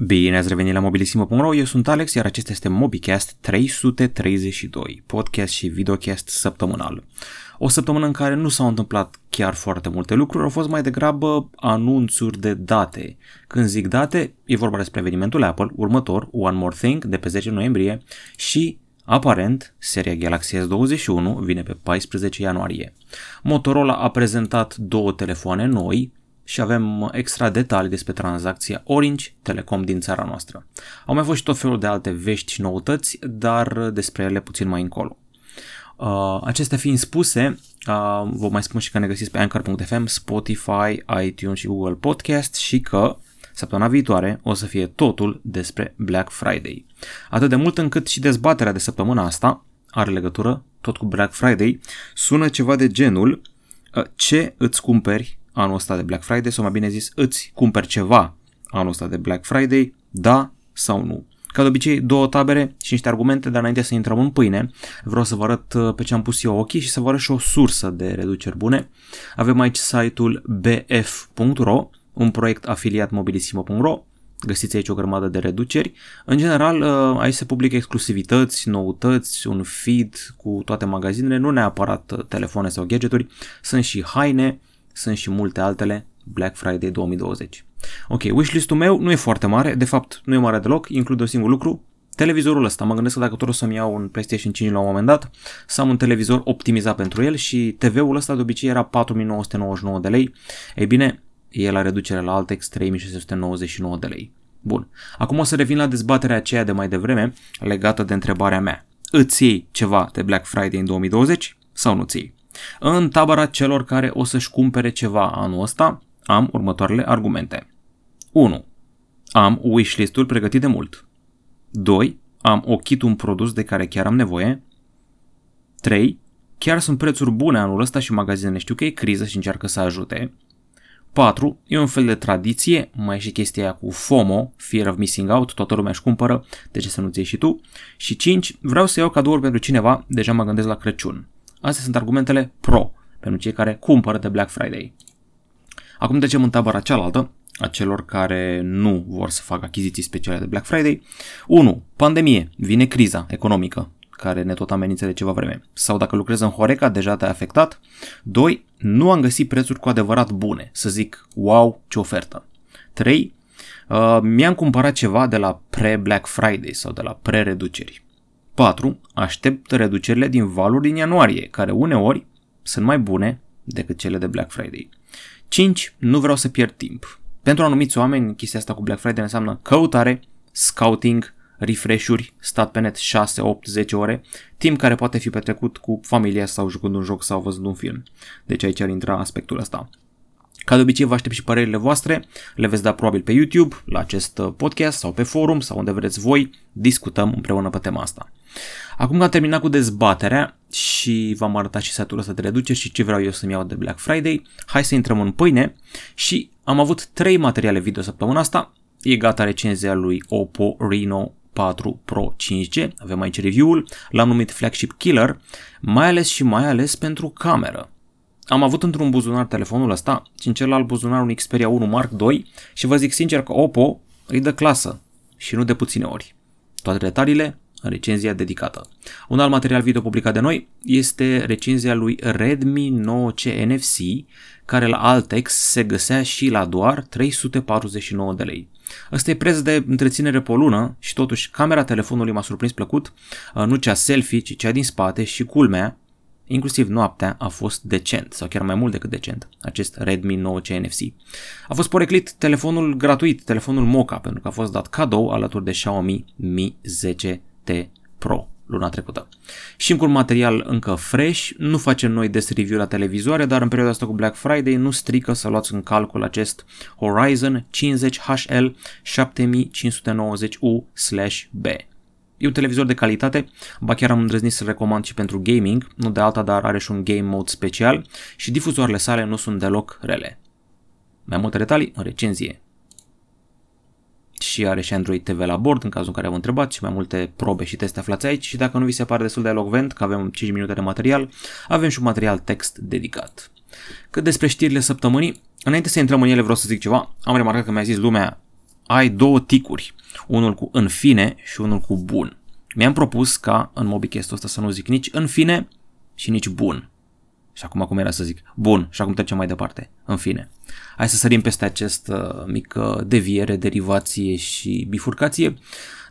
Bine ați revenit la mobilisimo.ro, eu sunt Alex, iar acesta este MobiCast 332, podcast și videocast săptămânal. O săptămână în care nu s-au întâmplat chiar foarte multe lucruri, au fost mai degrabă anunțuri de date. Când zic date, e vorba despre evenimentul Apple, următor, One More Thing, de pe 10 noiembrie și Aparent, seria Galaxy S21 vine pe 14 ianuarie. Motorola a prezentat două telefoane noi, și avem extra detalii despre tranzacția Orange Telecom din țara noastră. Au mai fost și tot felul de alte vești și noutăți, dar despre ele puțin mai încolo. Uh, acestea fiind spuse, uh, vă mai spun și că ne găsiți pe Anchor.fm, Spotify, iTunes și Google Podcast și că săptămâna viitoare o să fie totul despre Black Friday. Atât de mult încât și dezbaterea de săptămâna asta are legătură tot cu Black Friday, sună ceva de genul uh, ce îți cumperi anul ăsta de Black Friday sau mai bine zis îți cumperi ceva anul ăsta de Black Friday, da sau nu. Ca de obicei, două tabere și niște argumente, dar înainte să intrăm în pâine, vreau să vă arăt uh, pe ce am pus eu ochii și să vă arăt și o sursă de reduceri bune. Avem aici site-ul bf.ro, un proiect afiliat mobilisimo.ro, găsiți aici o grămadă de reduceri. În general, uh, aici se publică exclusivități, noutăți, un feed cu toate magazinele, nu neapărat uh, telefoane sau gadgeturi, sunt și haine, sunt și multe altele Black Friday 2020. Ok, wishlist-ul meu nu e foarte mare, de fapt nu e mare deloc, include un singur lucru, televizorul ăsta. Mă gândesc că dacă tot o să-mi iau un PlayStation 5 la un moment dat, să am un televizor optimizat pentru el și TV-ul ăsta de obicei era 4999 de lei. Ei bine, e la reducere la Altex 3699 de lei. Bun. Acum o să revin la dezbaterea aceea de mai devreme legată de întrebarea mea. Îți iei ceva de Black Friday în 2020 sau nu ți iei? În tabăra celor care o să-și cumpere ceva anul ăsta, am următoarele argumente. 1. Am wishlist-ul pregătit de mult. 2. Am ochit un produs de care chiar am nevoie. 3. Chiar sunt prețuri bune anul ăsta și magazinele știu că e criză și încearcă să ajute. 4. E un fel de tradiție, mai e și chestia aia cu FOMO, Fear of Missing Out, toată lumea își cumpără, de ce să nu-ți ieși și tu. Și 5. Vreau să iau cadouri pentru cineva, deja mă gândesc la Crăciun. Astea sunt argumentele pro pentru cei care cumpără de Black Friday. Acum trecem în tabăra cealaltă, a celor care nu vor să facă achiziții speciale de Black Friday. 1. Pandemie. Vine criza economică care ne tot amenință de ceva vreme. Sau dacă lucrezi în Horeca, deja te-a afectat. 2. Nu am găsit prețuri cu adevărat bune, să zic, wow, ce ofertă. 3. Uh, mi-am cumpărat ceva de la pre-Black Friday sau de la pre-reduceri. 4. Aștept reducerile din valuri din ianuarie, care uneori sunt mai bune decât cele de Black Friday. 5. Nu vreau să pierd timp. Pentru anumiți oameni, chestia asta cu Black Friday înseamnă căutare, scouting, refresh-uri, stat pe net 6, 8, 10 ore, timp care poate fi petrecut cu familia sau jucând un joc sau văzând un film. Deci aici ar intra aspectul ăsta. Ca de obicei vă aștept și părerile voastre, le veți da probabil pe YouTube, la acest uh, podcast sau pe forum sau unde vreți voi, discutăm împreună pe tema asta. Acum că am terminat cu dezbaterea și v-am arătat și setul ăsta de reduceri și ce vreau eu să-mi iau de Black Friday, hai să intrăm în pâine și am avut trei materiale video săptămâna asta. E gata recenzia lui Oppo Reno 4 Pro 5G, avem aici review-ul, l-am numit Flagship Killer, mai ales și mai ales pentru cameră. Am avut într-un buzunar telefonul ăsta și în celălalt buzunar un Xperia 1 Mark II și vă zic sincer că Oppo îi dă clasă și nu de puține ori. Toate detaliile în recenzia dedicată. Un alt material video publicat de noi este recenzia lui Redmi 9C NFC, care la Altex se găsea și la doar 349 de lei. Ăsta e preț de întreținere pe o lună și totuși camera telefonului m-a surprins plăcut, nu cea selfie, ci cea din spate și culmea, Inclusiv noaptea a fost decent, sau chiar mai mult decât decent, acest Redmi 9C NFC. A fost poreclit telefonul gratuit, telefonul Moca, pentru că a fost dat cadou alături de Xiaomi Mi 10T Pro luna trecută. Și cu un material încă fresh, nu facem noi des review la televizoare, dar în perioada asta cu Black Friday nu strică să luați în calcul acest Horizon 50HL 7590U/B. E un televizor de calitate, ba chiar am îndrăznit să recomand și pentru gaming, nu de alta, dar are și un game mode special și difuzoarele sale nu sunt deloc rele. Mai multe detalii în recenzie. Și are și Android TV la bord în cazul în care am întrebat și mai multe probe și teste aflați aici și dacă nu vi se pare destul de elocvent că avem 5 minute de material, avem și un material text dedicat. Cât despre știrile săptămânii, înainte să intrăm în ele vreau să zic ceva, am remarcat că mi-a zis lumea ai două ticuri, unul cu în fine și unul cu bun. Mi-am propus ca în MobiCast-ul ăsta să nu zic nici în fine și nici bun. Și acum cum era să zic? Bun, și acum trecem mai departe. În fine. Hai să sărim peste acest uh, mică deviere, derivație și bifurcație.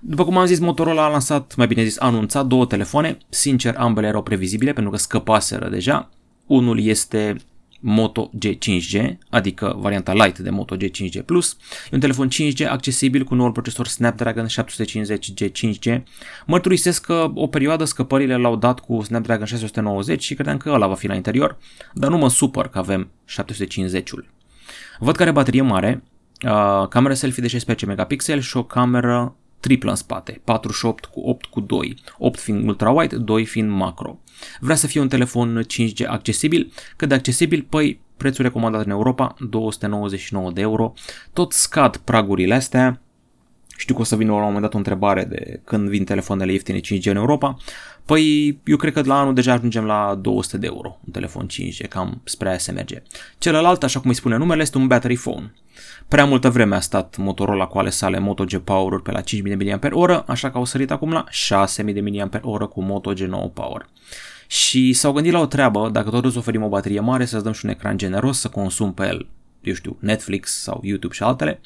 După cum am zis, Motorola a lansat, mai bine zis, a anunțat două telefoane. Sincer, ambele erau previzibile pentru că scăpaseră deja. Unul este Moto G5G, adică varianta light de Moto G5G Plus. E un telefon 5G accesibil cu noul procesor Snapdragon 750 G5G. Mărturisesc că o perioadă scăpările l-au dat cu Snapdragon 690 și credeam că ăla va fi la interior, dar nu mă supăr că avem 750-ul. Văd că are baterie mare, uh, camera selfie de 16 megapixel și o cameră triplă în spate, 48 cu 8 cu 2, 8 fiind ultra-wide, 2 fiind macro. Vrea să fie un telefon 5G accesibil, cât de accesibil, păi prețul recomandat în Europa, 299 de euro, tot scad pragurile astea, știu că o să vină la un moment dat o întrebare de când vin telefoanele ieftine 5G în Europa. Păi eu cred că la anul deja ajungem la 200 de euro un telefon 5G, cam spre aia se merge. Celălalt, așa cum îi spune numele, este un battery phone. Prea multă vreme a stat Motorola cu ale sale Moto G Power pe la 5000 mAh, așa că au sărit acum la 6000 mAh cu Moto G9 Power. Și s-au gândit la o treabă, dacă tot îți oferim o baterie mare, să-ți dăm și un ecran generos să consum pe el, eu știu, Netflix sau YouTube și altele.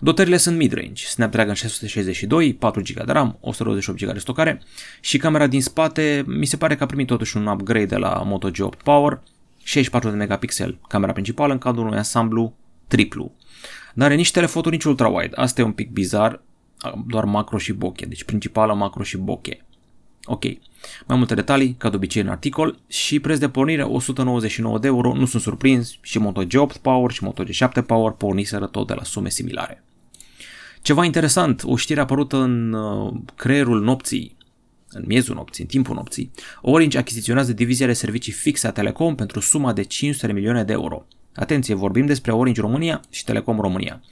Dotările sunt mid-range, Snapdragon 662, 4 GB de RAM, 128 GB de stocare și camera din spate mi se pare că a primit totuși un upgrade de la Moto G8 Power, 64 de megapixel camera principală în cadrul unui ansamblu triplu. N-are nici telefoto, nici ultra-wide. Asta e un pic bizar, doar macro și bokeh, deci principală macro și bokeh. Ok, mai multe detalii, ca de obicei în articol, și preț de pornire 199 de euro, nu sunt surprins, și Moto G8 Power și Moto G7 Power porniseră tot de la sume similare. Ceva interesant, o știre apărută în uh, creierul nopții, în miezul nopții, în timpul nopții, Orange achiziționează divizia de servicii fixe a Telecom pentru suma de 500 de milioane de euro. Atenție, vorbim despre Orange România și Telecom România.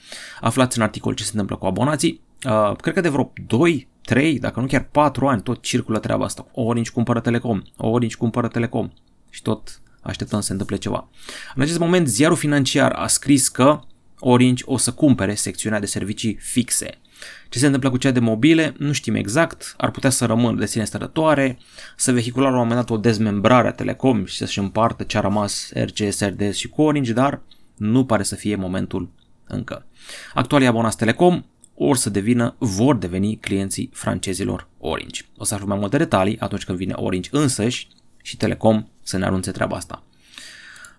Aflați în articol ce se întâmplă cu abonații. Uh, cred că de vreo 2, 3, dacă nu chiar 4 ani tot circulă treaba asta. Orange cumpără Telecom, Orange cumpără Telecom și tot așteptăm să se întâmple ceva. În acest moment, ziarul financiar a scris că Orange o să cumpere secțiunea de servicii fixe. Ce se întâmplă cu cea de mobile, nu știm exact, ar putea să rămână de sine stărătoare, să vehicula la un moment dat o dezmembrare a Telecom și să-și împartă ce a rămas RCS, RDS și cu Orange, dar nu pare să fie momentul încă. Actualii abonați Telecom or să devină, vor deveni clienții francezilor Orange. O să aflăm mai multe detalii atunci când vine Orange însăși și Telecom să ne anunțe treaba asta.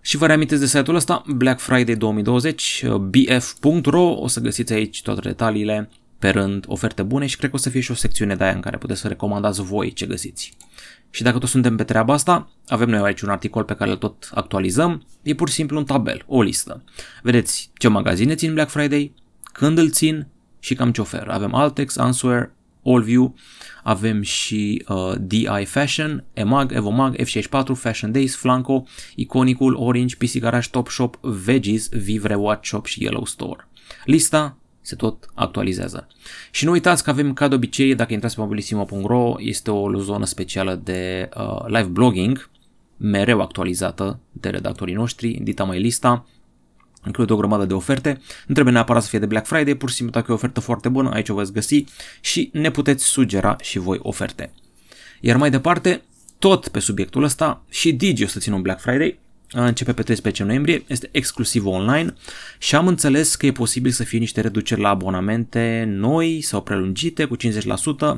Și vă reamintesc de site-ul ăsta, Black Friday 2020, bf.ro, o să găsiți aici toate detaliile pe rând, oferte bune și cred că o să fie și o secțiune de aia în care puteți să recomandați voi ce găsiți. Și dacă tot suntem pe treaba asta, avem noi aici un articol pe care îl tot actualizăm, e pur și simplu un tabel, o listă. Vedeți ce magazine țin Black Friday, când îl țin și cam ce oferă. Avem Altex, Answer, Allview, avem și uh, DI Fashion, EMAG, Evomag, F64, Fashion Days, Flanco, Iconicul, Orange, PC Garage, Top Shop, Veggies, Vivre, Watch Shop și Yellow Store. Lista se tot actualizează. Și nu uitați că avem, ca de obicei, dacă intrați pe mobilisimo.ro, este o zonă specială de uh, live blogging, mereu actualizată de redactorii noștri, dita mai lista, include o grămadă de oferte. Nu trebuie neapărat să fie de Black Friday, pur și simplu dacă e o ofertă foarte bună, aici o veți găsi și ne puteți sugera și voi oferte. Iar mai departe, tot pe subiectul ăsta, și Digi o să țin un Black Friday, începe pe 13 noiembrie, este exclusiv online și am înțeles că e posibil să fie niște reduceri la abonamente noi sau prelungite cu 50%,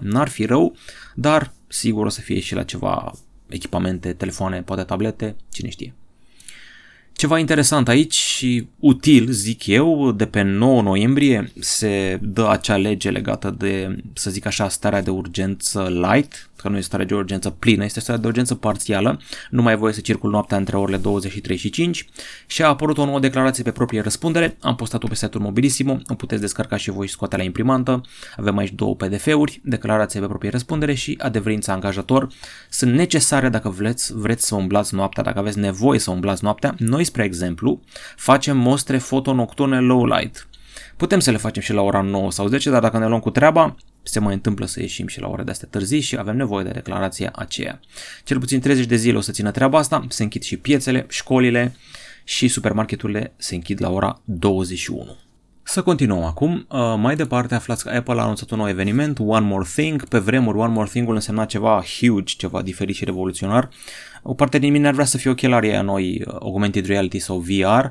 n-ar fi rău, dar sigur o să fie și la ceva echipamente, telefoane, poate tablete, cine știe. Ceva interesant aici și util, zic eu, de pe 9 noiembrie se dă acea lege legată de, să zic așa, starea de urgență light, că nu este starea de urgență plină, este starea de urgență parțială, nu mai voie să circul noaptea între orele 23 și 5 și a apărut o nouă declarație pe proprie răspundere, am postat-o pe site-ul Mobilissimo, o puteți descărca și voi și scoate la imprimantă, avem aici două PDF-uri, declarație pe proprie răspundere și adeverința angajator, sunt necesare dacă vreți, vreți să umblați noaptea, dacă aveți nevoie să umblați noaptea, noi spre exemplu facem mostre foto nocturne low light, Putem să le facem și la ora 9 sau 10, dar dacă ne luăm cu treaba, se mai întâmplă să ieșim și la ore de astea târzii și avem nevoie de declarația aceea. Cel puțin 30 de zile o să țină treaba asta, se închid și piețele, școlile și supermarketurile se închid la ora 21. Să continuăm acum. Uh, mai departe aflați că Apple a anunțat un nou eveniment, One More Thing. Pe vremuri One More Thing-ul însemna ceva huge, ceva diferit și revoluționar. O parte din mine ar vrea să fie ochelarii aia noi, uh, augmented reality sau VR.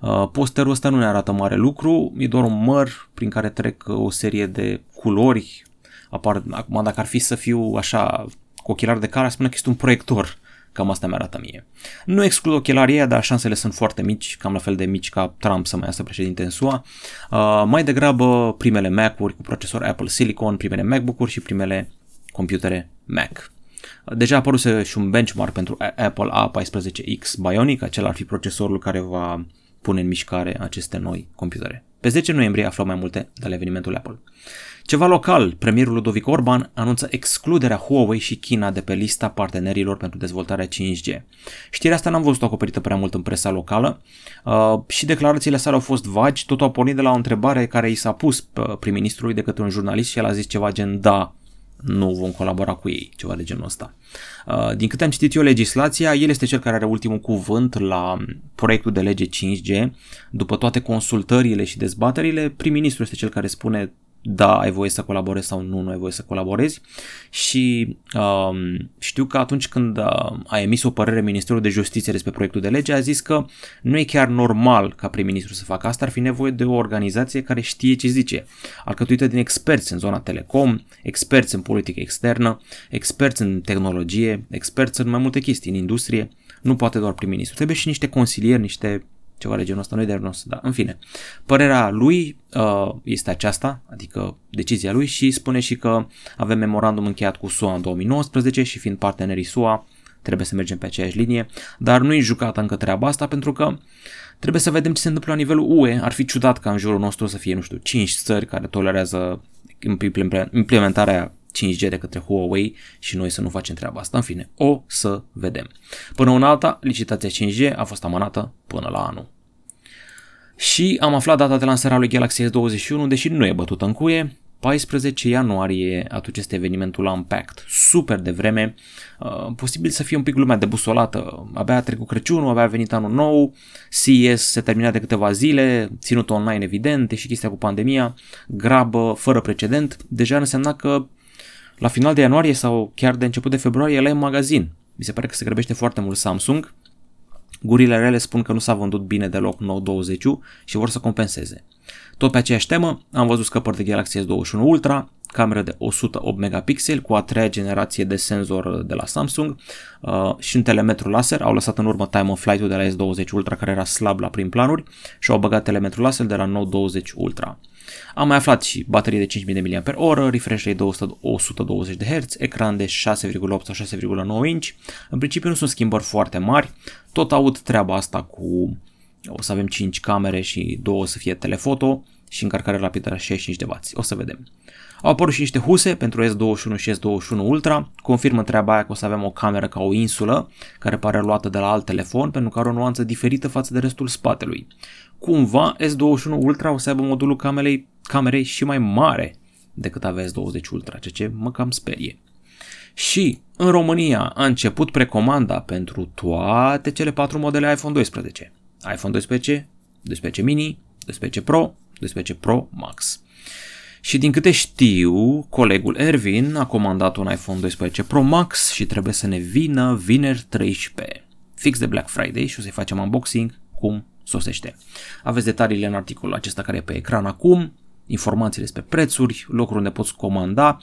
Uh, posterul ăsta nu ne arată mare lucru, e doar un măr prin care trec uh, o serie de culori. Apar, acum dacă ar fi să fiu așa cu ochelari de care, spune că este un proiector Cam asta mi-arată mie. Nu exclud ochelarii dar șansele sunt foarte mici, cam la fel de mici ca Trump să mai iasă președinte în SUA. Uh, mai degrabă primele Mac-uri cu procesor Apple Silicon, primele MacBook-uri și primele computere Mac. Deja a apărut și un benchmark pentru Apple A14X Bionic, acela ar fi procesorul care va pune în mișcare aceste noi computere. Pe 10 noiembrie aflăm mai multe de la evenimentul Apple. Ceva local, premierul Ludovic Orban anunță excluderea Huawei și China de pe lista partenerilor pentru dezvoltarea 5G. Știrea asta n-am văzut acoperită prea mult în presa locală uh, și declarațiile sale au fost vagi, totul a pornit de la o întrebare care i s-a pus prim-ministrului de către un jurnalist și el a zis ceva gen da, nu vom colabora cu ei, ceva de genul ăsta. Uh, din câte am citit eu legislația, el este cel care are ultimul cuvânt la proiectul de lege 5G. După toate consultările și dezbaterile, prim-ministru este cel care spune da, ai voie să colaborezi sau nu, nu ai voie să colaborezi. Și um, știu că atunci când uh, a emis o părere Ministerul de Justiție despre proiectul de lege a zis că nu e chiar normal ca prim-ministru să facă asta, ar fi nevoie de o organizație care știe ce zice, alcătuită din experți în zona telecom, experți în politică externă, experți în tehnologie, experți în mai multe chestii, în industrie, nu poate doar prim-ministru, trebuie și niște consilieri, niște ceva de genul ăsta, nu e de nostru, dar în fine. Părerea lui uh, este aceasta, adică decizia lui și spune și că avem memorandum încheiat cu SUA în 2019 și fiind partenerii SUA trebuie să mergem pe aceeași linie, dar nu e jucată încă treaba asta pentru că trebuie să vedem ce se întâmplă la nivelul UE. Ar fi ciudat ca în jurul nostru să fie, nu știu, 5 țări care tolerează implementarea 5G de către Huawei și noi să nu facem treaba asta. În fine, o să vedem. Până una alta, licitația 5G a fost amânată până la anul. Și am aflat data de lansare a lui Galaxy S21, deși nu e bătută în cuie, 14 ianuarie, atunci este evenimentul Unpacked. Super de vreme, uh, posibil să fie un pic lumea debusolată, abia a trecut Crăciunul, abia a venit anul nou, CES se termina de câteva zile, ținut online evident, și chestia cu pandemia, grabă, fără precedent, deja însemna că la final de ianuarie sau chiar de început de februarie el e în magazin. Mi se pare că se grăbește foarte mult Samsung. Gurile rele spun că nu s-a vândut bine deloc nou 20 și vor să compenseze. Tot pe aceeași temă, am văzut scăpări de Galaxy S21 Ultra, cameră de 108 megapixeli cu a treia generație de senzor de la Samsung uh, și un telemetru laser. Au lăsat în urmă time of flight-ul de la S20 Ultra care era slab la prim planuri și au băgat telemetru laser de la Note 20 Ultra. Am mai aflat și baterie de 5000 mAh, refresh rate de 120 de Hz, ecran de 6,8 sau 6,9 inch. În principiu nu sunt schimbări foarte mari, tot aud treaba asta cu o să avem 5 camere și 2 o să fie telefoto și încărcare rapidă la 65 de W. O să vedem. Au apărut și niște huse pentru S21 și S21 Ultra. Confirmă treaba aia că o să avem o cameră ca o insulă, care pare luată de la alt telefon, pentru că are o nuanță diferită față de restul spatelui. Cumva S21 Ultra o să aibă modulul camerei, camerei și mai mare decât avea S20 Ultra, ceea ce mă cam sperie. Și în România a început precomanda pentru toate cele patru modele iPhone 12. iPhone 12, 12 mini, 12 Pro, 12 Pro Max. Și din câte știu, colegul Ervin a comandat un iPhone 12 Pro Max și trebuie să ne vină vineri 13, fix de Black Friday și o să-i facem unboxing cum sosește. Aveți detaliile în articolul acesta care e pe ecran acum, informații despre prețuri, locuri unde poți comanda.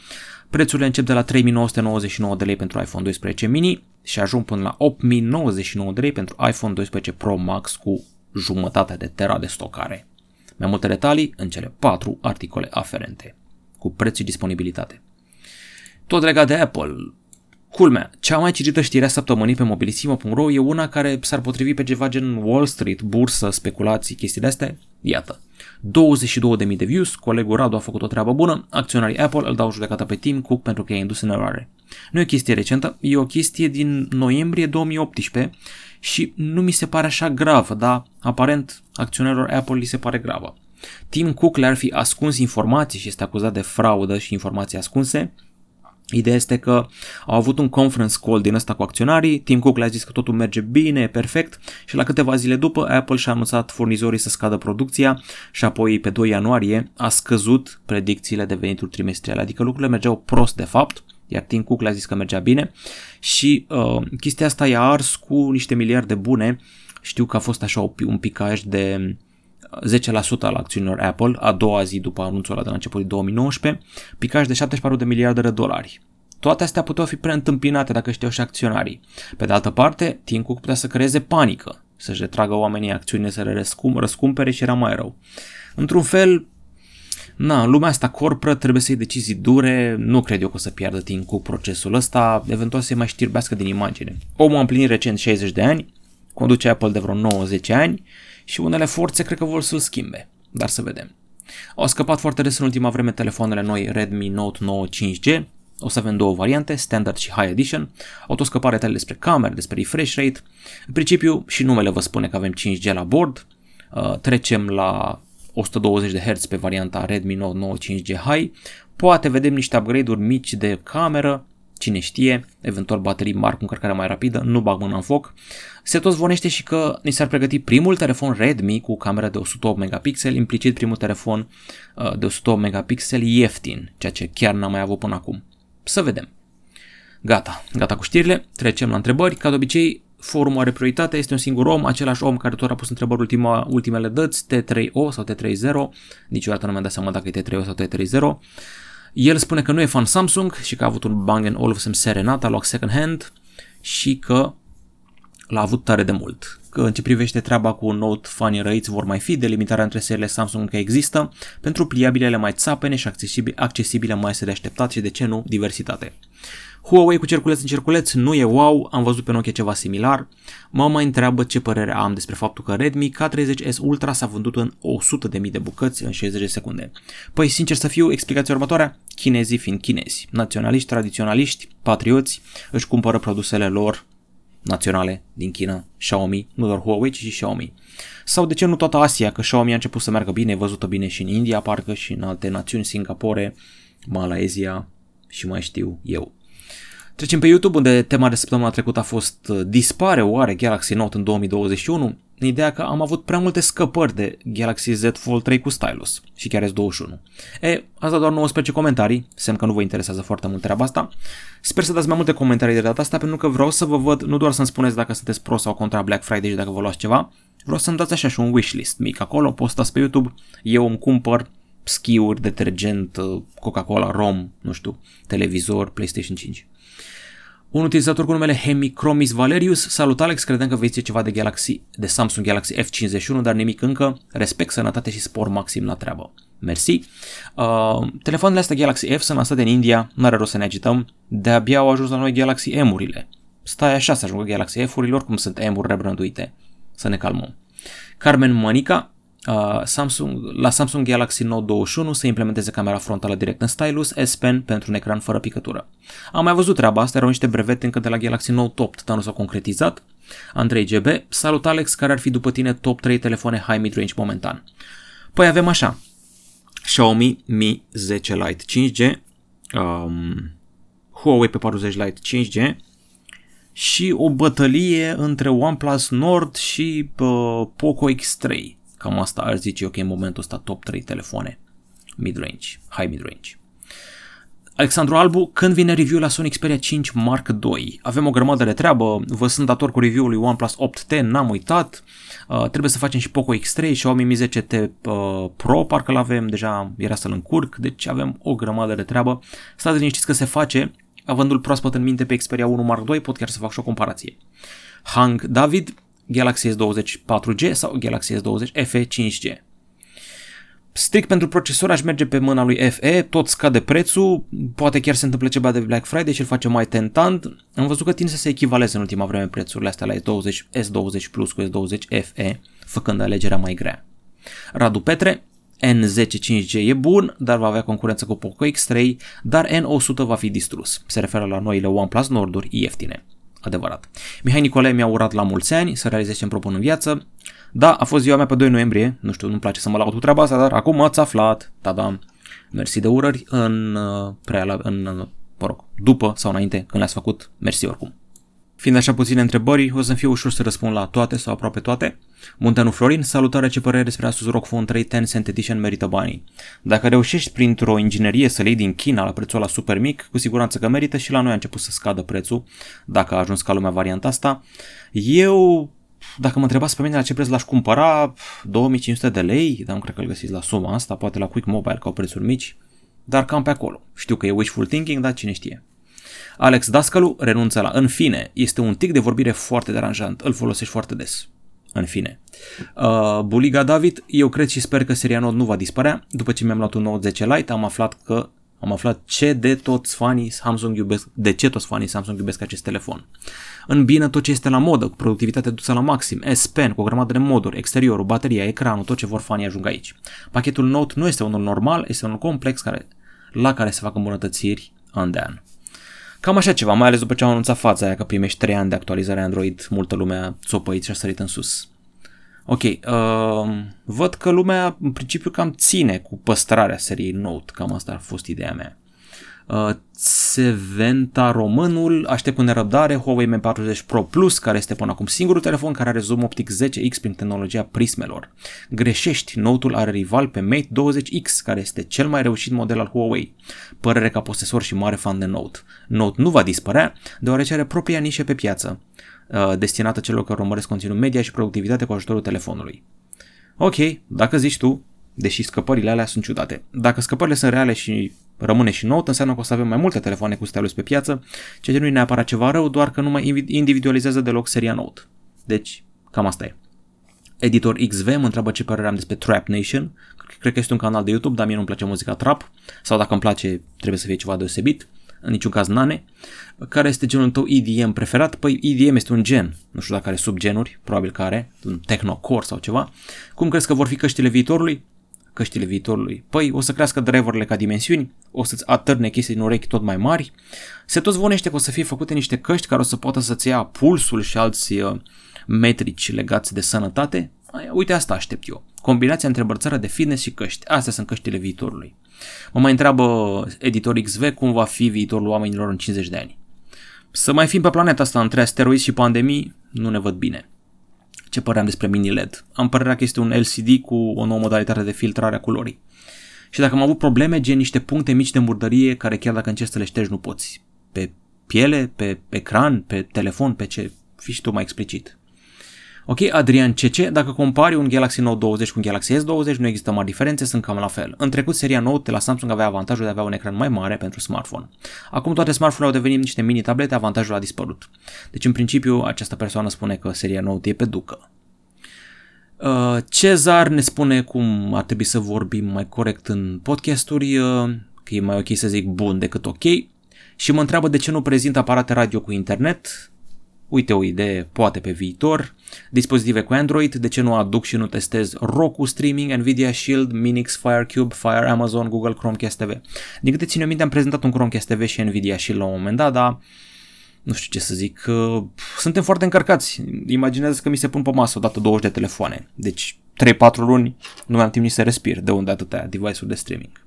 Prețurile încep de la 3999 de lei pentru iPhone 12 mini și ajung până la 8099 de lei pentru iPhone 12 Pro Max cu jumătate de tera de stocare. Mai multe detalii în cele patru articole aferente, cu preț și disponibilitate. Tot legat de Apple, Culmea, cea mai citită știrea săptămânii pe mobilisimo.ro e una care s-ar potrivi pe ceva gen Wall Street, bursă, speculații, chestii de astea. Iată. 22.000 de views, colegul Radu a făcut o treabă bună, acționarii Apple îl dau judecată pe Tim Cook pentru că i-a indus în eroare. Nu e o chestie recentă, e o chestie din noiembrie 2018 și nu mi se pare așa gravă, dar aparent acționarilor Apple li se pare gravă. Tim Cook le-ar fi ascuns informații și este acuzat de fraudă și informații ascunse, Ideea este că au avut un conference call din ăsta cu acționarii, Tim Cook le-a zis că totul merge bine, perfect și la câteva zile după Apple și-a anunțat furnizorii să scadă producția și apoi pe 2 ianuarie a scăzut predicțiile de venituri trimestriale, adică lucrurile mergeau prost de fapt, iar Tim Cook le-a zis că mergea bine și uh, chestia asta i-a ars cu niște miliarde bune, știu că a fost așa un picaj de 10% al acțiunilor Apple a doua zi după anunțul ăla de la începutul 2019, picaj de 74 de miliarde de dolari. Toate astea puteau fi preîntâmpinate dacă știau și acționarii. Pe de altă parte, Tim Cook putea să creeze panică, să-și retragă oamenii acțiunile, să le răscum, răscumpere și era mai rău. Într-un fel, na, în lumea asta corporă trebuie să iei decizii dure, nu cred eu că o să piardă Tim Cook procesul ăsta, eventual să-i mai știrbească din imagine. Omul a împlinit recent 60 de ani, conduce Apple de vreo 90 ani și unele forțe cred că vor să-l schimbe, dar să vedem. Au scăpat foarte des în ultima vreme telefoanele noi Redmi Note 9 5G, o să avem două variante, Standard și High Edition. Au tot scăpat detalii despre camere, despre refresh rate. În principiu și numele vă spune că avem 5G la bord. Uh, trecem la 120 de Hz pe varianta Redmi Note 9 5G High. Poate vedem niște upgrade-uri mici de cameră, cine știe, eventual baterii mari cu încărcare mai rapidă, nu bag mâna în foc. Se tot zvonește și că ni s-ar pregăti primul telefon Redmi cu cameră de 108 megapixeli, implicit primul telefon uh, de 108 megapixeli ieftin, ceea ce chiar n-am mai avut până acum. Să vedem. Gata, gata cu știrile, trecem la întrebări. Ca de obicei, forumul are prioritate, este un singur om, același om care tot a pus întrebări ultima, ultimele dăți, T3O sau T30, niciodată nu mi-am dat seama dacă e T3O sau T30. El spune că nu e fan Samsung și că a avut un Bang Olufsen Serenata, luat second hand și că l-a avut tare de mult. Că în ce privește treaba cu Note fanii răiți vor mai fi, delimitarea între seriile Samsung încă există, pentru pliabilele mai țapene și accesibile, accesibile mai este de așteptat și de ce nu, diversitate. Huawei cu cerculeț în cerculeț nu e wow, am văzut pe Nokia ceva similar. Mă mai întreabă ce părere am despre faptul că Redmi K30S Ultra s-a vândut în 100.000 de bucăți în 60 de secunde. Păi, sincer să fiu, explicația următoarea, chinezii fiind chinezi, naționaliști, tradiționaliști, patrioți, își cumpără produsele lor naționale din China, Xiaomi, nu doar Huawei, ci și Xiaomi. Sau de ce nu toată Asia, că Xiaomi a început să meargă bine, e văzută bine și în India, parcă și în alte națiuni, Singapore, Malaezia și mai știu eu. Trecem pe YouTube, unde tema de săptămâna trecută a fost uh, Dispare oare Galaxy Note în 2021? Ideea că am avut prea multe scăpări de Galaxy Z Fold 3 cu stylus și chiar S21. E, asta doar 19 comentarii, semn că nu vă interesează foarte mult treaba asta. Sper să dați mai multe comentarii de data asta pentru că vreau să vă văd, nu doar să-mi spuneți dacă sunteți pro sau contra Black Friday și dacă vă luați ceva, vreau să-mi dați așa și un wishlist mic acolo, postați pe YouTube, eu îmi cumpăr schiuri, detergent, uh, Coca-Cola, rom, nu știu, televizor, PlayStation 5. Un utilizator cu numele Hemicromis Valerius. Salut Alex, credeam că vei zice ceva de Galaxy, de Samsung Galaxy F51, dar nimic încă. Respect, sănătate și spor maxim la treabă. Mersi. Uh, telefoanele astea Galaxy F sunt lansate în India, nu are rost să ne agităm. De-abia au ajuns la noi Galaxy M-urile. Stai așa să ajungă Galaxy F-urile, oricum sunt M-uri rebranduite. Să ne calmăm. Carmen Manica, Uh, Samsung, la Samsung Galaxy Note 21 se implementeze camera frontală direct în stylus, S Pen pentru un ecran fără picătură. Am mai văzut treaba asta, erau niște brevete încă de la Galaxy Note 8, dar nu s-au concretizat. Andrei GB, salut Alex, care ar fi după tine top 3 telefoane high mid-range momentan? Păi avem așa, Xiaomi Mi 10 Lite 5G, um, Huawei P40 Lite 5G și o bătălie între OnePlus Nord și uh, Poco X3 Cam asta ar zice eu că e în momentul ăsta top 3 telefoane mid-range, high mid-range. Alexandru Albu, când vine review la Sony Xperia 5 Mark II? Avem o grămadă de treabă, vă sunt dator cu review-ul lui OnePlus 8T, n-am uitat. Uh, trebuie să facem și Poco X3 și Xiaomi Mi 10T uh, Pro, parcă l-avem, deja era să-l încurc, deci avem o grămadă de treabă. Stați liniștiți că se face, avându-l proaspăt în minte pe Xperia 1 Mark II, pot chiar să fac și o comparație. Hang David, Galaxy S20 4G sau Galaxy S20 FE 5G. Strict pentru procesor aș merge pe mâna lui FE, tot scade prețul, poate chiar se întâmplă ceva de Black Friday și îl face mai tentant. Am văzut că tind să se echivaleze în ultima vreme prețurile astea la S20, S20 Plus cu S20 FE, făcând alegerea mai grea. Radu Petre, N10 5G e bun, dar va avea concurență cu Poco X3, dar N100 va fi distrus. Se referă la noile OnePlus Norduri ieftine adevărat. Mihai Nicolae mi-a urat la mulți ani să realizez ce-mi propun în viață. Da, a fost ziua mea pe 2 noiembrie, nu știu, nu-mi place să mă laud cu treaba asta, dar acum ați aflat, tada, mersi de urări în, uh, preala, în uh, Vă rog, după sau înainte, când le-ați făcut, mersi oricum. Fiind așa puține întrebări, o să-mi fie ușor să răspund la toate sau aproape toate. Munteanu Florin, salutare ce părere despre Asus ROG Phone 3 10 Cent Edition merită banii. Dacă reușești printr-o inginerie să le iei din China la prețul la super mic, cu siguranță că merită și la noi a început să scadă prețul, dacă a ajuns ca lumea varianta asta. Eu dacă mă întrebați pe mine la ce preț l-aș cumpăra, 2500 de lei, dar nu cred că îl găsiți la suma asta, poate la Quick Mobile, ca au prețuri mici, dar cam pe acolo. Știu că e wishful thinking, dar cine știe. Alex Dascalu renunță la în fine. Este un tic de vorbire foarte deranjant. Îl folosești foarte des. În fine. Uh, Buliga David, eu cred și sper că seria Note nu va dispărea. După ce mi-am luat un Note 10 Lite, am aflat că am aflat ce de toți fanii Samsung iubesc, de ce toți fanii Samsung iubesc acest telefon. În bine tot ce este la modă, cu productivitatea dusă la maxim, S Pen, cu o grămadă de moduri, exteriorul, bateria, ecranul, tot ce vor fanii ajung aici. Pachetul Note nu este unul normal, este unul complex care, la care se fac îmbunătățiri an de an. Cam așa ceva, mai ales după ce am anunțat fața aia că primești 3 ani de actualizare Android, multă lume a țopăit și a sărit în sus. Ok, uh, văd că lumea în principiu cam ține cu păstrarea seriei Note, cam asta a fost ideea mea. Uh, Seventa Românul aștept cu nerăbdare Huawei M40 Pro Plus, care este până acum singurul telefon care are zoom optic 10x prin tehnologia prismelor. Greșești, Note-ul are rival pe Mate 20X, care este cel mai reușit model al Huawei. Părere ca posesor și mare fan de Note. Note nu va dispărea, deoarece are propria nișă pe piață, uh, destinată celor care urmăresc conținut media și productivitate cu ajutorul telefonului. Ok, dacă zici tu, deși scăpările alea sunt ciudate. Dacă scăpările sunt reale și rămâne și Note, înseamnă că o să avem mai multe telefoane cu stylus pe piață, ceea ce nu e neapărat ceva rău, doar că nu mai individualizează deloc seria Note. Deci, cam asta e. Editor XV mă întreabă ce părere am despre Trap Nation. Cred că este un canal de YouTube, dar mie nu-mi place muzica trap. Sau dacă îmi place, trebuie să fie ceva deosebit. În niciun caz Nane. Care este genul tău EDM preferat? Păi EDM este un gen. Nu știu dacă are subgenuri, probabil că are. Un technocore sau ceva. Cum crezi că vor fi căștile viitorului? Căștile viitorului. Păi o să crească driverele ca dimensiuni, o să-ți atârne chestii din urechi tot mai mari. Se tot zvonește că o să fie făcute niște căști care o să poată să-ți ia pulsul și alți uh, metrici legați de sănătate. Uite asta aștept eu. Combinația între bărțără de fitness și căști. Astea sunt căștile viitorului. Mă mai întreabă editor XV cum va fi viitorul oamenilor în 50 de ani. Să mai fim pe planeta asta între asteroizi și pandemii, nu ne văd bine ce păream despre mini LED. Am părerea că este un LCD cu o nouă modalitate de filtrare a culorii. Și dacă am avut probleme, gen niște puncte mici de murdărie care chiar dacă încerci să le ștergi nu poți. Pe piele, pe ecran, pe telefon, pe ce, fii și tu mai explicit. Ok, Adrian CC, dacă compari un Galaxy Note 20 cu un Galaxy S20, nu există mari diferențe, sunt cam la fel. În trecut, seria Note de la Samsung avea avantajul de a avea un ecran mai mare pentru smartphone. Acum toate smartphone-urile au devenit niște mini-tablete, avantajul a dispărut. Deci, în principiu, această persoană spune că seria Note e pe ducă. Uh, Cezar ne spune cum ar trebui să vorbim mai corect în podcasturi, uh, că e mai ok să zic bun decât ok, și mă întreabă de ce nu prezint aparate radio cu internet, Uite o idee, poate pe viitor. Dispozitive cu Android, de ce nu aduc și nu testez Roku Streaming, Nvidia Shield, Minix, Firecube, Fire, Amazon, Google Chromecast TV. Din câte țin eu minte, am prezentat un Chromecast TV și Nvidia Shield la un moment dat, dar nu știu ce să zic, suntem foarte încărcați. Imaginează că mi se pun pe masă odată 20 de telefoane. Deci 3-4 luni nu am timp nici să respir, de unde atâtea device-uri de streaming.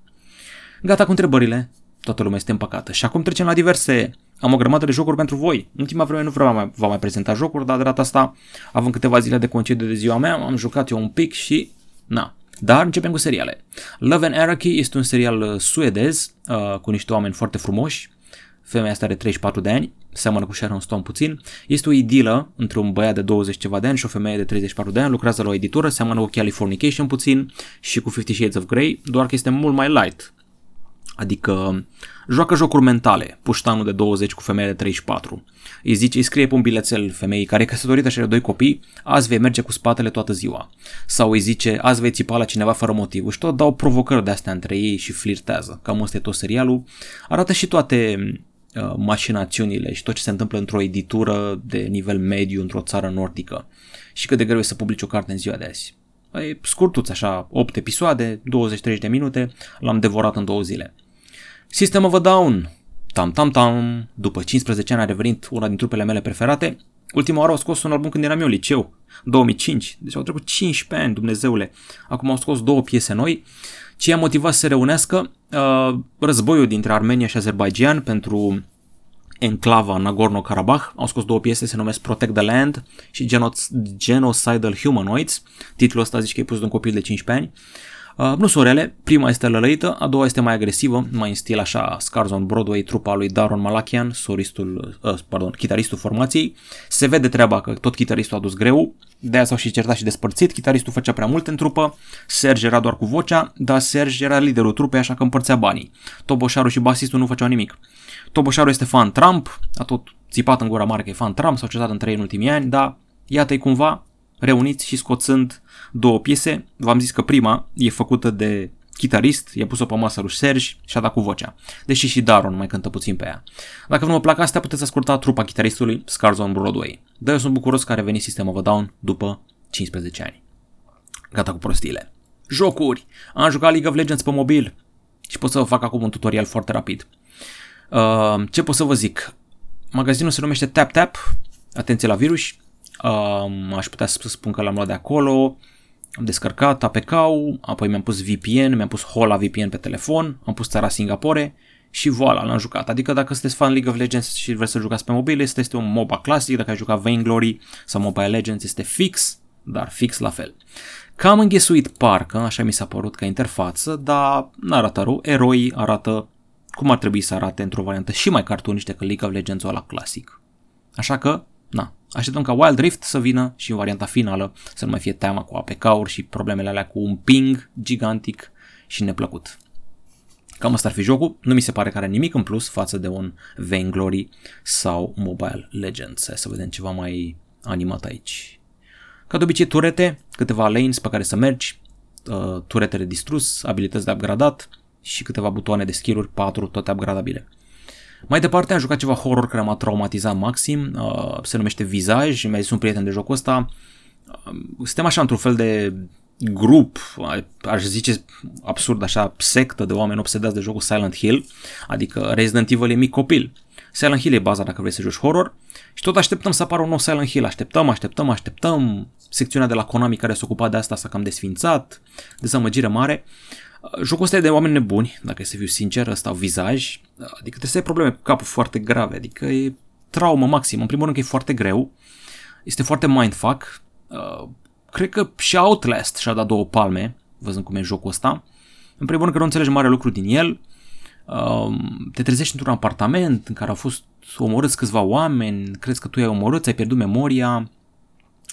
Gata cu întrebările, toată lumea este împăcată. Și acum trecem la diverse am o grămadă de jocuri pentru voi. În ultima vreme nu vreau mai, vă mai prezenta jocuri, dar de data asta, având câteva zile de concediu de ziua mea, am jucat eu un pic și, na, dar începem cu seriale. Love and Anarchy este un serial uh, suedez uh, cu niște oameni foarte frumoși. Femeia asta are 34 de ani, seamănă cu Sharon Stone puțin. Este o idilă între un băiat de 20 ceva de ani și o femeie de 34 de ani, lucrează la o editură, seamănă cu Californication puțin și cu Fifty Shades of Grey, doar că este mult mai light. Adică joacă jocuri mentale, puștanul de 20 cu femeia de 34. Îi zice, îi scrie pe un bilețel femeii care e căsătorită și are doi copii, azi vei merge cu spatele toată ziua. Sau îi zice, azi vei țipa la cineva fără motiv. Și tot dau provocări de astea între ei și flirtează. Cam asta e tot serialul. Arată și toate uh, mașinațiunile și tot ce se întâmplă într-o editură de nivel mediu într-o țară nordică. Și cât de greu e să publici o carte în ziua de azi. E scurtuț, așa, 8 episoade, 20-30 de minute, l-am devorat în două zile. System of a Down. Tam tam tam. După 15 ani a revenit una din trupele mele preferate. Ultima oară au scos un album când eram eu liceu, 2005. Deci au trecut 15 ani, Dumnezeule. Acum au scos două piese noi. Ce i-a motivat să se reunească? Uh, războiul dintre Armenia și Azerbaijan pentru enclava Nagorno-Karabakh. Au scos două piese, se numesc Protect the Land și Genocidal Humanoids. Titlul ăsta zici că e pus de un copil de 15 ani. Uh, nu sunt rele, prima este lălăită, a doua este mai agresivă, mai în stil așa Scars on Broadway, trupa lui Daron Malakian, solistul, uh, pardon, chitaristul formației. Se vede treaba că tot chitaristul a dus greu, de aia s-au și certat și despărțit, chitaristul făcea prea mult în trupă, Serge era doar cu vocea, dar Serge era liderul trupei, așa că împărțea banii. Toboșarul și basistul nu făceau nimic. Toboșarul este fan Trump, a tot țipat în gura mare că e fan Trump, s-au certat între ei în ultimii ani, dar iată-i cumva reuniți și scoțând două piese. V-am zis că prima e făcută de chitarist, i-a pus-o pe masă lui Serge și a dat cu vocea. Deși și Daron mai cântă puțin pe ea. Dacă nu vă plac astea, puteți asculta trupa chitaristului Scars on Broadway. Dar eu sunt bucuros că a revenit System of a Down după 15 ani. Gata cu prostiile. Jocuri! Am jucat League of Legends pe mobil și pot să vă fac acum un tutorial foarte rapid. Uh, ce pot să vă zic? Magazinul se numește TapTap, atenție la virus, uh, aș putea să spun că l-am luat de acolo, am descărcat APK-ul, apoi mi-am pus VPN, mi-am pus Hola VPN pe telefon, am pus țara Singapore și voilà, l-am jucat. Adică dacă sunteți fan League of Legends și vreți să jucați pe mobil, este, este un MOBA clasic, dacă ai jucat Vainglory sau Mobile Legends, este fix, dar fix la fel. Cam înghesuit parcă, așa mi s-a părut ca interfață, dar nu arată rău, eroii arată cum ar trebui să arate într-o variantă și mai cartuniște decât League of Legends ăla clasic. Așa că, na, așteptăm ca Wild Rift să vină și în varianta finală să nu mai fie teama cu APK-uri și problemele alea cu un ping gigantic și neplăcut. Cam asta ar fi jocul, nu mi se pare că are nimic în plus față de un Vainglory sau Mobile Legends. Hai să vedem ceva mai animat aici. Ca de obicei, turete, câteva lanes pe care să mergi, uh, turete de distrus, abilități de upgradat, și câteva butoane de skill-uri, 4 toate upgradabile. Mai departe am jucat ceva horror care m-a traumatizat maxim, uh, se numește Visage, mi-a zis un prieten de jocul ăsta. Uh, suntem așa într-un fel de grup, aș zice absurd așa, sectă de oameni obsedați de jocul Silent Hill, adică Resident Evil e mic copil. Silent Hill e baza dacă vrei să joci horror și tot așteptăm să apară un nou Silent Hill, așteptăm, așteptăm, așteptăm. Secțiunea de la Konami care se ocupa de asta s-a cam desfințat, dezamăgire mare. Jocul ăsta e de oameni nebuni, dacă e să fiu sincer, ăsta vizaj, adică trebuie să ai probleme cu capul foarte grave, adică e traumă maximă. În primul rând că e foarte greu, este foarte mindfuck, uh, cred că și Outlast și-a dat două palme, văzând cum e jocul ăsta. În primul rând că nu înțelegi mare lucru din el, uh, te trezești într-un apartament în care au fost omorâți câțiva oameni, crezi că tu ai omorât, ai pierdut memoria,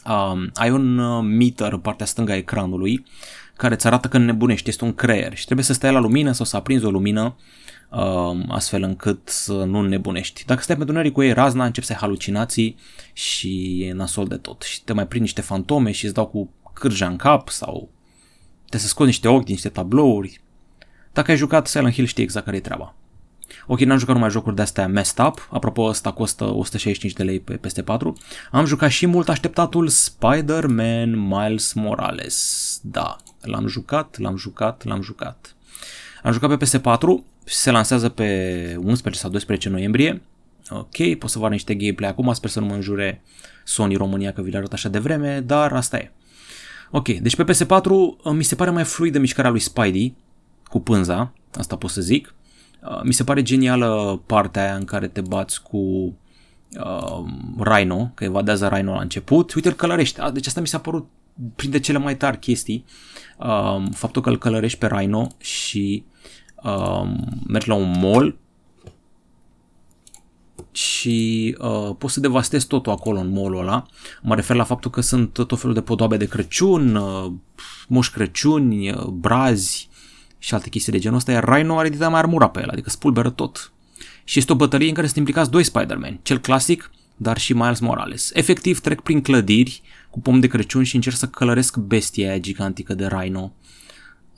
uh, ai un uh, meter în partea stângă a ecranului care îți arată că nebunești, este un creier și trebuie să stai la lumină sau să aprinzi o lumină uh, astfel încât să nu nebunești. Dacă stai pe cu ei razna, începi să ai halucinații și e nasol de tot și te mai prind niște fantome și îți dau cu cârja în cap sau te să scoți niște ochi din niște tablouri. Dacă ai jucat Silent Hill știi exact care e treaba. Ok, n-am jucat numai jocuri de-astea messed up, apropo ăsta costă 165 de lei pe peste 4. Am jucat și mult așteptatul Spider-Man Miles Morales. Da, l-am jucat, l-am jucat, l-am jucat. Am jucat pe PS4, se lansează pe 11 sau 12 noiembrie. Ok, pot să vă niște gameplay acum, sper să nu mă înjure Sony România că vi le arăt așa de vreme, dar asta e. Ok, deci pe PS4 mi se pare mai fluidă mișcarea lui Spidey cu pânza, asta pot să zic. Uh, mi se pare genială partea aia în care te bați cu uh, Rhino, că evadează Rhino la început. Uite, îl călărește. Deci asta mi s-a părut printre cele mai tari chestii. Uh, faptul că îl călărești pe Rhino și uh, mergi la un mall și uh, poți să devastezi totul acolo în mall ăla. Mă refer la faptul că sunt tot felul de podoabe de Crăciun, uh, moș Crăciuni, uh, brazi, și alte chestii de genul ăsta, iar Rhino are dita mai armura pe el, adică spulberă tot. Și este o bătălie în care sunt implicați doi Spider-Man, cel clasic, dar și Miles Morales. Efectiv trec prin clădiri cu pom de Crăciun și încerc să călăresc bestia aia gigantică de Rhino.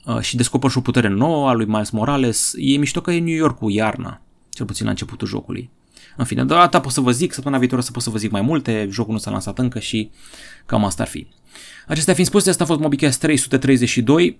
Uh, și descoper și o putere nouă a lui Miles Morales. E mișto că e New York cu iarna, cel puțin la începutul jocului. În fine, de data pot să vă zic, săptămâna viitoare să pot să vă zic mai multe, jocul nu s-a lansat încă și cam asta ar fi. Acestea fiind spuse, asta a fost MobiCast 332.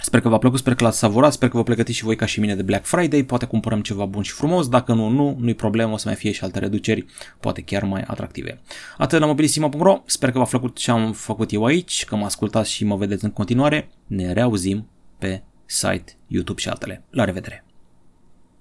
Sper că v-a plăcut, sper că l-ați savorat, sper că vă pregătiți și voi ca și mine de Black Friday, poate cumpărăm ceva bun și frumos, dacă nu, nu, nu-i problemă, o să mai fie și alte reduceri, poate chiar mai atractive. Atât la mobilisima.ro, sper că v-a plăcut ce am făcut eu aici, că mă ascultați și mă vedeți în continuare, ne reauzim pe site, YouTube și altele. La revedere!